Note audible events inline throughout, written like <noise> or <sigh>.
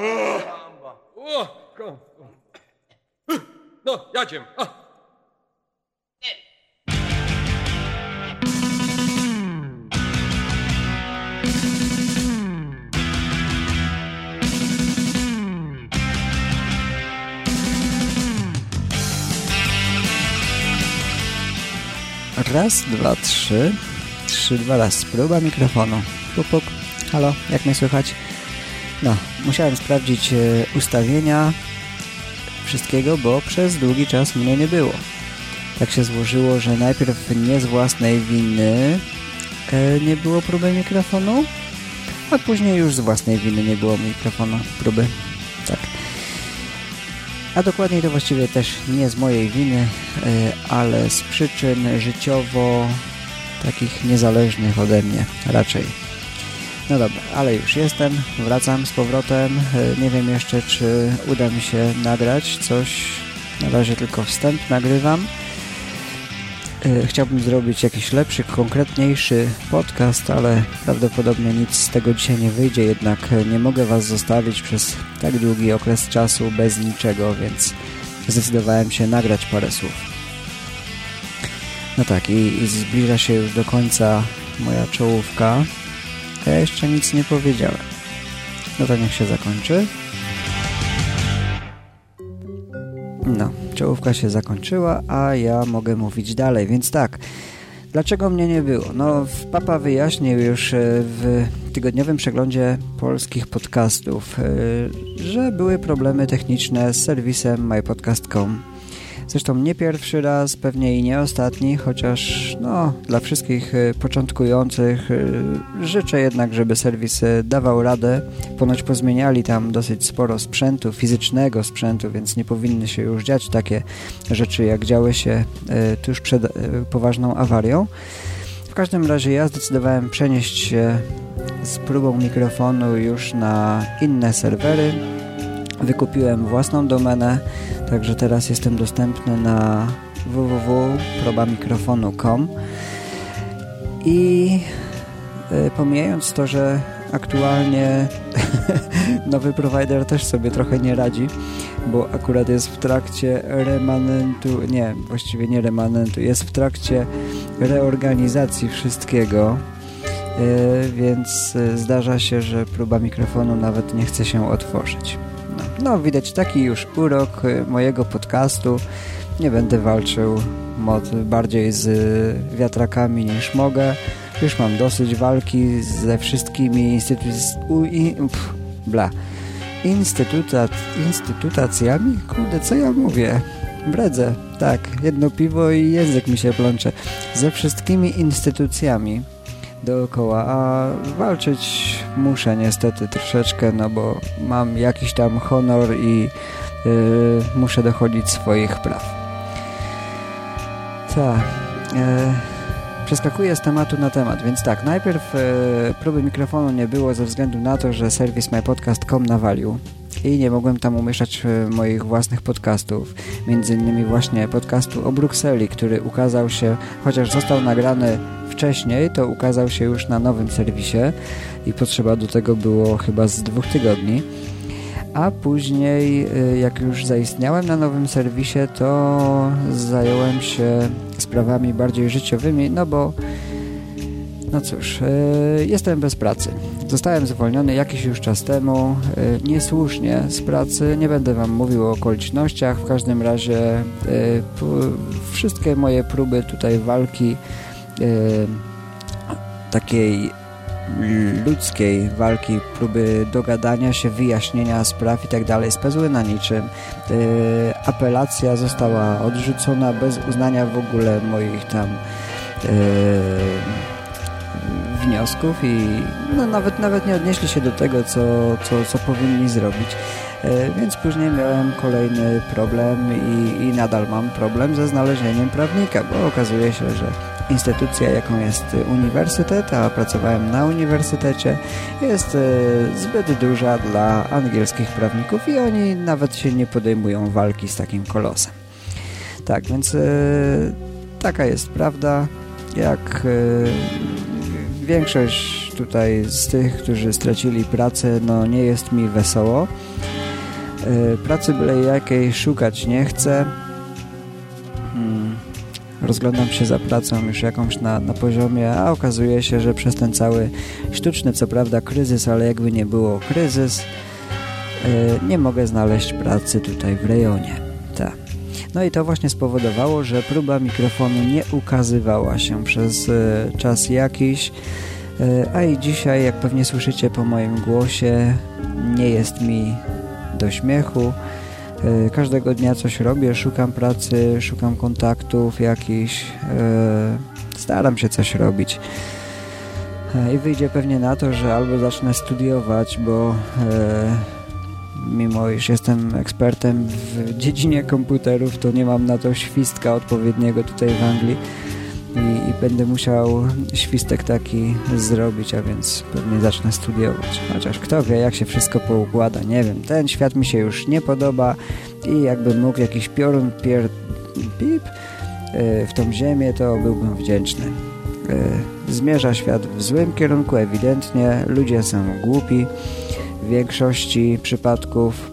O, No, jadziem. Raz, dwa, trzy. Trzy, dwa raz. Próba mikrofonu. Puk, puk. Halo, jak mnie słychać? No, musiałem sprawdzić e, ustawienia wszystkiego, bo przez długi czas mnie nie było. Tak się złożyło, że najpierw nie z własnej winy e, nie było próby mikrofonu, a później już z własnej winy nie było mikrofonu próby. Tak. A dokładniej to właściwie też nie z mojej winy, e, ale z przyczyn życiowo takich niezależnych ode mnie raczej. No dobra, ale już jestem, wracam z powrotem. E, Nie wiem jeszcze, czy uda mi się nagrać coś. Na razie tylko wstęp nagrywam. E, Chciałbym zrobić jakiś lepszy, konkretniejszy podcast, ale prawdopodobnie nic z tego dzisiaj nie wyjdzie, jednak e, nie mogę Was zostawić przez tak długi okres czasu bez niczego, więc zdecydowałem się nagrać parę słów. No tak, i, i zbliża się już do końca moja czołówka, ja jeszcze nic nie powiedziałem. No to niech się zakończy. No, czołówka się zakończyła, a ja mogę mówić dalej, więc tak. Dlaczego mnie nie było? No, papa wyjaśnił już e, w tygodniowym przeglądzie polskich podcastów, e, że były problemy techniczne z serwisem mypodcast.com. Zresztą nie pierwszy raz, pewnie i nie ostatni, chociaż no, dla wszystkich e, początkujących e, życzę jednak, żeby serwis e, dawał radę. Ponoć pozmieniali tam dosyć sporo sprzętu, fizycznego sprzętu, więc nie powinny się już dziać takie rzeczy, jak działy się tuż przed poważną awarią. W każdym razie ja zdecydowałem przenieść się z próbą mikrofonu już na inne serwery. Wykupiłem własną domenę, także teraz jestem dostępny na www.probamikrofonu.com i y, pomijając to, że aktualnie <laughs> nowy prowajder też sobie trochę nie radzi, bo akurat jest w trakcie remanentu, nie, właściwie nie remanentu, jest w trakcie reorganizacji wszystkiego, y, więc y, zdarza się, że próba mikrofonu nawet nie chce się otworzyć. No, widać taki już urok y, mojego podcastu. Nie będę walczył bardziej z y, wiatrakami niż mogę. Już mam dosyć walki ze wszystkimi instytucjami. Bla. Instytuta, instytutacjami? Kurde, co ja mówię? Bredzę. Tak, jedno piwo i język mi się plącze. Ze wszystkimi instytucjami dookoła, a walczyć muszę niestety troszeczkę, no bo mam jakiś tam honor i yy, muszę dochodzić swoich praw. Tak. Yy, przeskakuję z tematu na temat, więc tak, najpierw yy, próby mikrofonu nie było ze względu na to, że serwis mypodcast.com nawalił i nie mogłem tam umieszczać yy, moich własnych podcastów, między innymi właśnie podcastu o Brukseli, który ukazał się, chociaż został nagrany wcześniej, to ukazał się już na nowym serwisie i potrzeba do tego było chyba z dwóch tygodni. A później, y, jak już zaistniałem na nowym serwisie, to zająłem się sprawami bardziej życiowymi, no bo no cóż, y, jestem bez pracy. Zostałem zwolniony jakiś już czas temu, y, niesłusznie z pracy. Nie będę Wam mówił o okolicznościach. W każdym razie wszystkie moje próby tutaj walki takiej ludzkiej walki, próby dogadania się, wyjaśnienia spraw i tak dalej spezły na niczym. Yy, apelacja została odrzucona bez uznania w ogóle moich tam yy, wniosków i no, nawet, nawet nie odnieśli się do tego, co, co, co powinni zrobić. Więc później miałem kolejny problem i, i nadal mam problem ze znalezieniem prawnika, bo okazuje się, że instytucja, jaką jest uniwersytet, a pracowałem na uniwersytecie, jest zbyt duża dla angielskich prawników i oni nawet się nie podejmują walki z takim kolosem. Tak, więc taka jest prawda. Jak większość tutaj z tych, którzy stracili pracę, no nie jest mi wesoło. Pracy byle jakiej szukać nie chcę. Rozglądam się za pracą już jakąś na, na poziomie, a okazuje się, że przez ten cały sztuczny, co prawda kryzys, ale jakby nie było kryzys, e, nie mogę znaleźć pracy tutaj w rejonie. Tak. No i to właśnie spowodowało, że próba mikrofonu nie ukazywała się przez e, czas jakiś, a i dzisiaj, jak pewnie słyszycie po moim głosie, nie jest mi do śmiechu. E, każdego dnia coś robię, szukam pracy, szukam kontaktów jakichś, e, staram się coś robić. E, I wyjdzie pewnie na to, że albo zacznę studiować, bo mimo iż jestem ekspertem w dziedzinie komputerów, to nie mam na to świstka odpowiedniego tutaj w Anglii i, i, będę musiał świstek taki zrobić, a więc pewnie zacznę studiować. Chociaż kto wie, jak się wszystko poukłada, nie wiem. Ten świat mi się już nie podoba i jakbym mógł jakiś piorun pier... pip yy, w tą ziemię, to byłbym wdzięczny. Yy, zmierza świat w złym kierunku, ewidentnie. Ludzie są głupi w większości przypadków.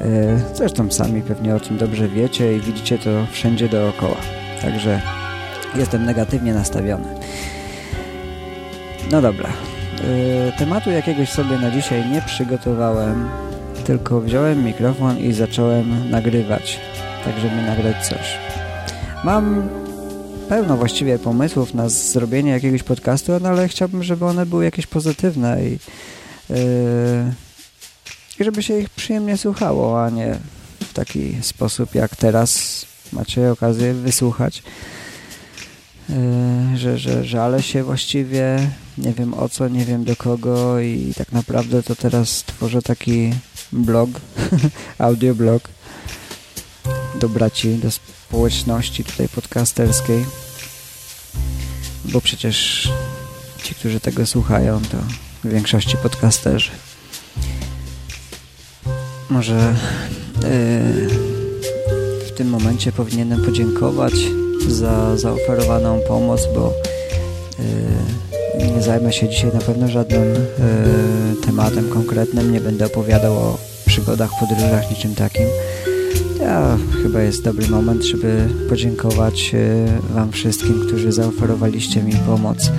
Yy, zresztą sami pewnie o tym dobrze wiecie i widzicie to wszędzie dookoła. Także jestem negatywnie nastawiony. No dobra. Yy, tematu jakiegoś sobie na dzisiaj nie przygotowałem, tylko wziąłem mikrofon i zacząłem nagrywać, tak żeby nagrać coś. Mam pełno właściwie pomysłów na zrobienie jakiegoś podcastu, no ale chciałbym, żeby one były jakieś pozytywne i, yy, i żeby się ich przyjemnie słuchało, a nie w taki sposób jak teraz macie okazję wysłuchać. Yy, że, że żalę się właściwie, nie wiem o co, nie wiem do kogo i tak naprawdę to teraz tworzę taki blog, <laughs> audioblog do braci, do społeczności tutaj podcasterskiej, bo przecież ci, którzy tego słuchają, to w większości podcasterzy. Może yy, w tym momencie powinienem podziękować za zaoferowaną pomoc, bo yy, nie zajmę się dzisiaj na pewno żadnym yy, tematem konkretnym, nie będę opowiadał o przygodach, podróżach, niczym takim. Ja chyba jest dobry moment, żeby podziękować yy, Wam wszystkim, którzy zaoferowaliście mi pomoc.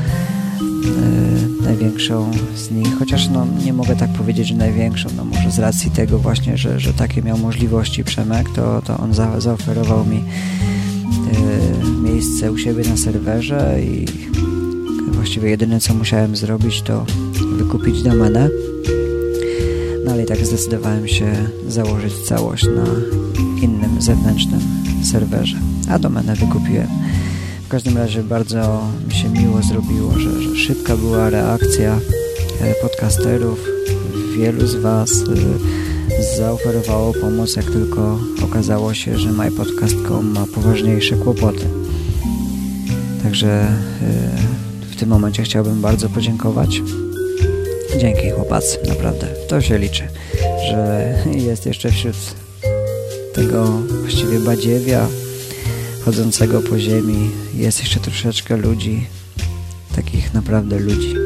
Największą z nich, chociaż no, nie mogę tak powiedzieć, że największą, no może z racji tego właśnie, że, że takie miał możliwości Przemek, to, to on za, zaoferował mi E, miejsce u siebie na serwerze i właściwie jedyne co musiałem zrobić to wykupić domenę. No ale i tak zdecydowałem się założyć całość na innym zewnętrznym serwerze a domenę wykupiłem. W każdym razie bardzo mi się miło zrobiło, że, że szybka była reakcja e, podcasterów. Wielu z Was e, zaoferowało pomoc, jak tylko okazało się, że MyPodcast.com ma poważniejsze kłopoty. Także e, w tym momencie chciałbym bardzo podziękować. Dzięki chłopacy, naprawdę. To się liczy, że jest jeszcze wśród tego właściwie badziewia chodzącego po ziemi jest jeszcze troszeczkę ludzi, takich naprawdę ludzi.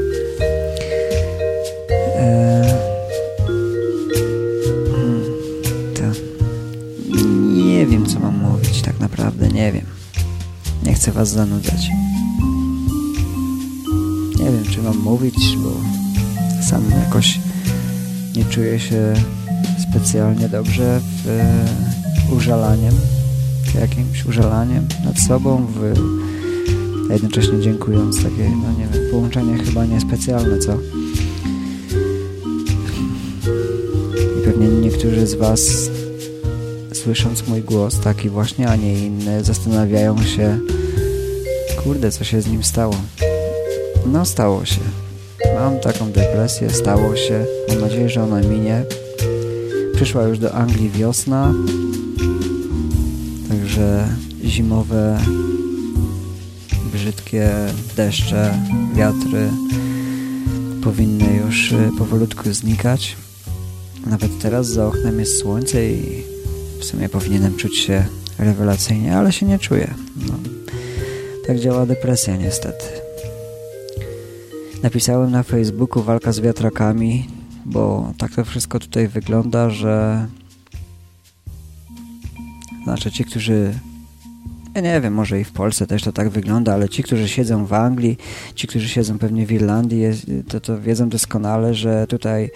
Was zanudzać. Nie wiem, czy mam mówić, bo sam jakoś nie czuję się specjalnie dobrze w e, użalaniem, jakimś użalaniem nad sobą, w, a jednocześnie dziękując takie, no nie wiem, połączenie chyba niespecjalne, co? I pewnie niektórzy z Was słysząc mój głos, taki właśnie, a nie inny, zastanawiają się, kurde, co się z nim stało. No, stało się. Mam taką depresję, stało się. Mam nadzieję, że ona minie. Przyszła już do Anglii wiosna, także zimowe, brzydkie deszcze, wiatry powinny już y, powolutku znikać. Nawet teraz za oknem jest słońce i w sumie powinienem czuć się rewelacyjnie, ale się nie czuję. No. Tak działa depresja niestety. napisałem na Facebooku walka z wiatrakami, bo tak to wszystko tutaj wygląda, że znaczy ci, którzy ja nie wiem, może i w Polsce też to tak wygląda, ale ci, którzy siedzą w Anglii, ci, którzy siedzą pewnie w Irlandii, to, to wiedzą doskonale, że tutaj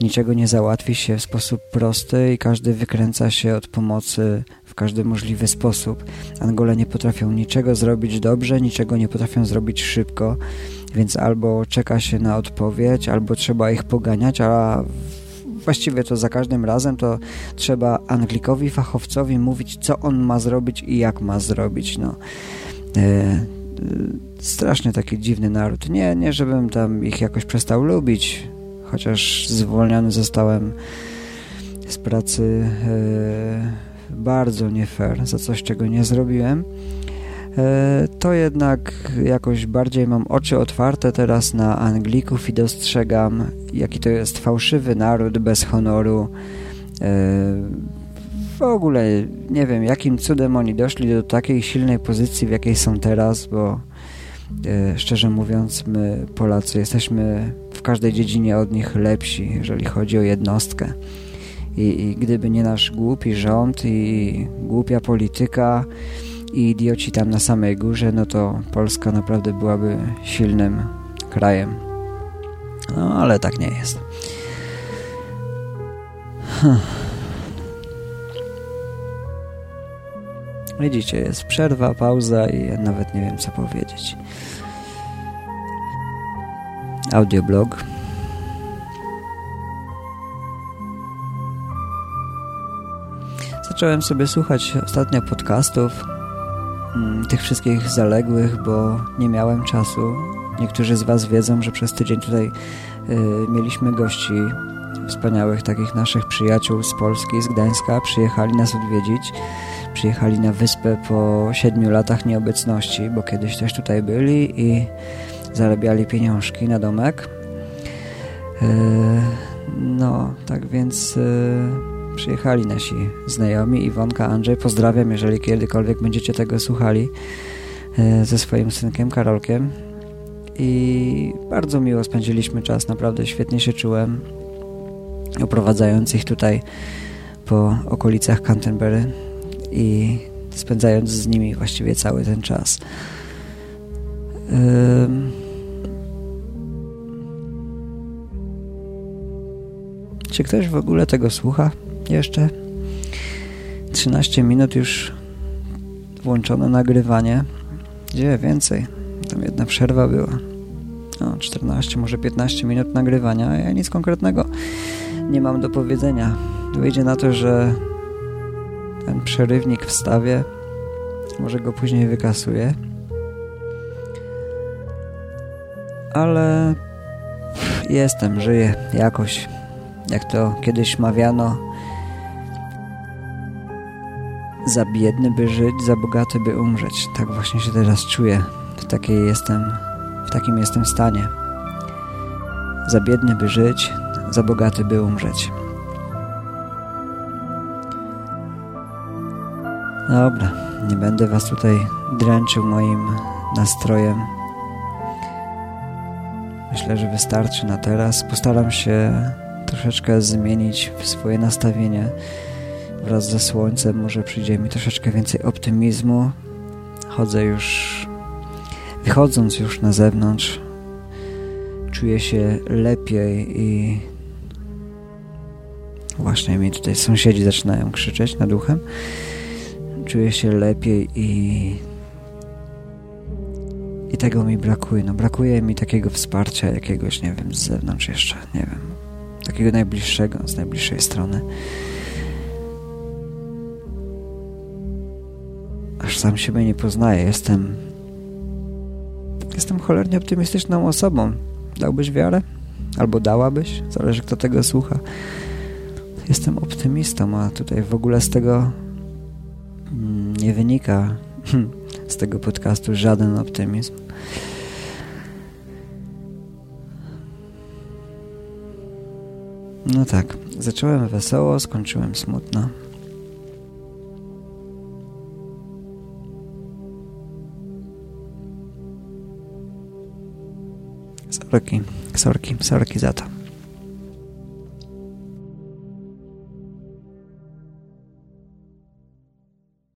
niczego nie załatwi się w sposób prosty i każdy wykręca się od pomocy każdy możliwy sposób. Angole nie potrafią niczego zrobić dobrze, niczego nie potrafią zrobić szybko, więc albo czeka się na odpowiedź, albo trzeba ich poganiać, a właściwie to za każdym razem to trzeba Anglikowi, fachowcowi mówić, co on ma zrobić i jak ma zrobić. No. E, e, strasznie taki dziwny naród. Nie, nie, żebym tam ich jakoś przestał lubić, chociaż zwolniony zostałem z pracy e, bardzo nie fair za coś, czego nie zrobiłem. E, to jednak jakoś bardziej mam oczy otwarte teraz na Anglików i dostrzegam, jaki to jest fałszywy naród bez honoru. E, w ogóle nie wiem, jakim cudem oni doszli do takiej silnej pozycji, w jakiej są teraz, bo e, szczerze mówiąc, my Polacy jesteśmy w każdej dziedzinie od nich lepsi, jeżeli chodzi o jednostkę. I, i gdyby nie nasz głupi rząd i głupia polityka, i idioci tam na samej górze, no to Polska naprawdę byłaby silnym krajem. No, ale tak nie jest. Hm. Widzicie, jest przerwa, pauza i ja nawet nie wiem co powiedzieć. Audioblog. Zacząłem sobie słuchać ostatnio podcastów Mm, tych wszystkich zaległych, bo nie miałem czasu. Niektórzy z Was wiedzą, że przez tydzień tutaj y, mieliśmy gości wspaniałych takich naszych przyjaciół z Polski, z Gdańska. Przyjechali nas odwiedzić. Przyjechali na wyspę po siedmiu latach nieobecności, bo kiedyś też tutaj byli i zarabiali pieniążki na domek. Y, no, tak więc... Y, przyjechali nasi znajomi, Iwonka, Andrzej. Pozdrawiam, jeżeli kiedykolwiek będziecie tego słuchali e, ze swoim synkiem Karolkiem. I bardzo miło spędziliśmy czas, naprawdę świetnie się czułem, oprowadzając ich tutaj po okolicach Canterbury i spędzając z nimi właściwie cały ten czas. Czy ktoś w ogóle tego słucha? Jeszcze 13 minut już włączone nagrywanie. Gdzie więcej? Tam jedna przerwa była. No, 14, może 15 minut nagrywania, a ja nic konkretnego nie mam do powiedzenia. Wyjdzie na to, że ten przerywnik wstawię, może go później wykasuję. Ale jestem, żyję jakoś. Jak to kiedyś mawiano, za biedny by żyć, za bogaty by umrzeć. Tak właśnie się teraz czuję. W takiej jestem, w takim jestem stanie. Za biedny by żyć, za bogaty by umrzeć. Dobra, nie będę was tutaj dręczył moim nastrojem. Myślę, że wystarczy na teraz. Postaram się troszeczkę zmienić swoje nastawienie wraz ze słońcem może przyjdzie mi troszeczkę więcej optymizmu. Chodzę już, wychodząc już na zewnątrz, czuję się lepiej i właśnie mi tutaj sąsiedzi zaczynają krzyczeć nad uchem. Czuję się lepiej i i tego mi brakuje. No brakuje mi takiego wsparcia jakiegoś, nie wiem, z zewnątrz jeszcze, nie wiem, takiego najbliższego, z najbliższej strony. Sam siebie nie poznaję. Jestem... Jestem cholernie optymistyczną osobą. Dałbyś wiarę? Albo dałabyś? Zależy, kto tego słucha. Jestem optymistą, a tutaj w ogóle z tego mm, nie wynika z tego podcastu żaden optymizm. No tak, zacząłem wesoło, skończyłem smutno. रखें सड़की सड़की ज़्यादा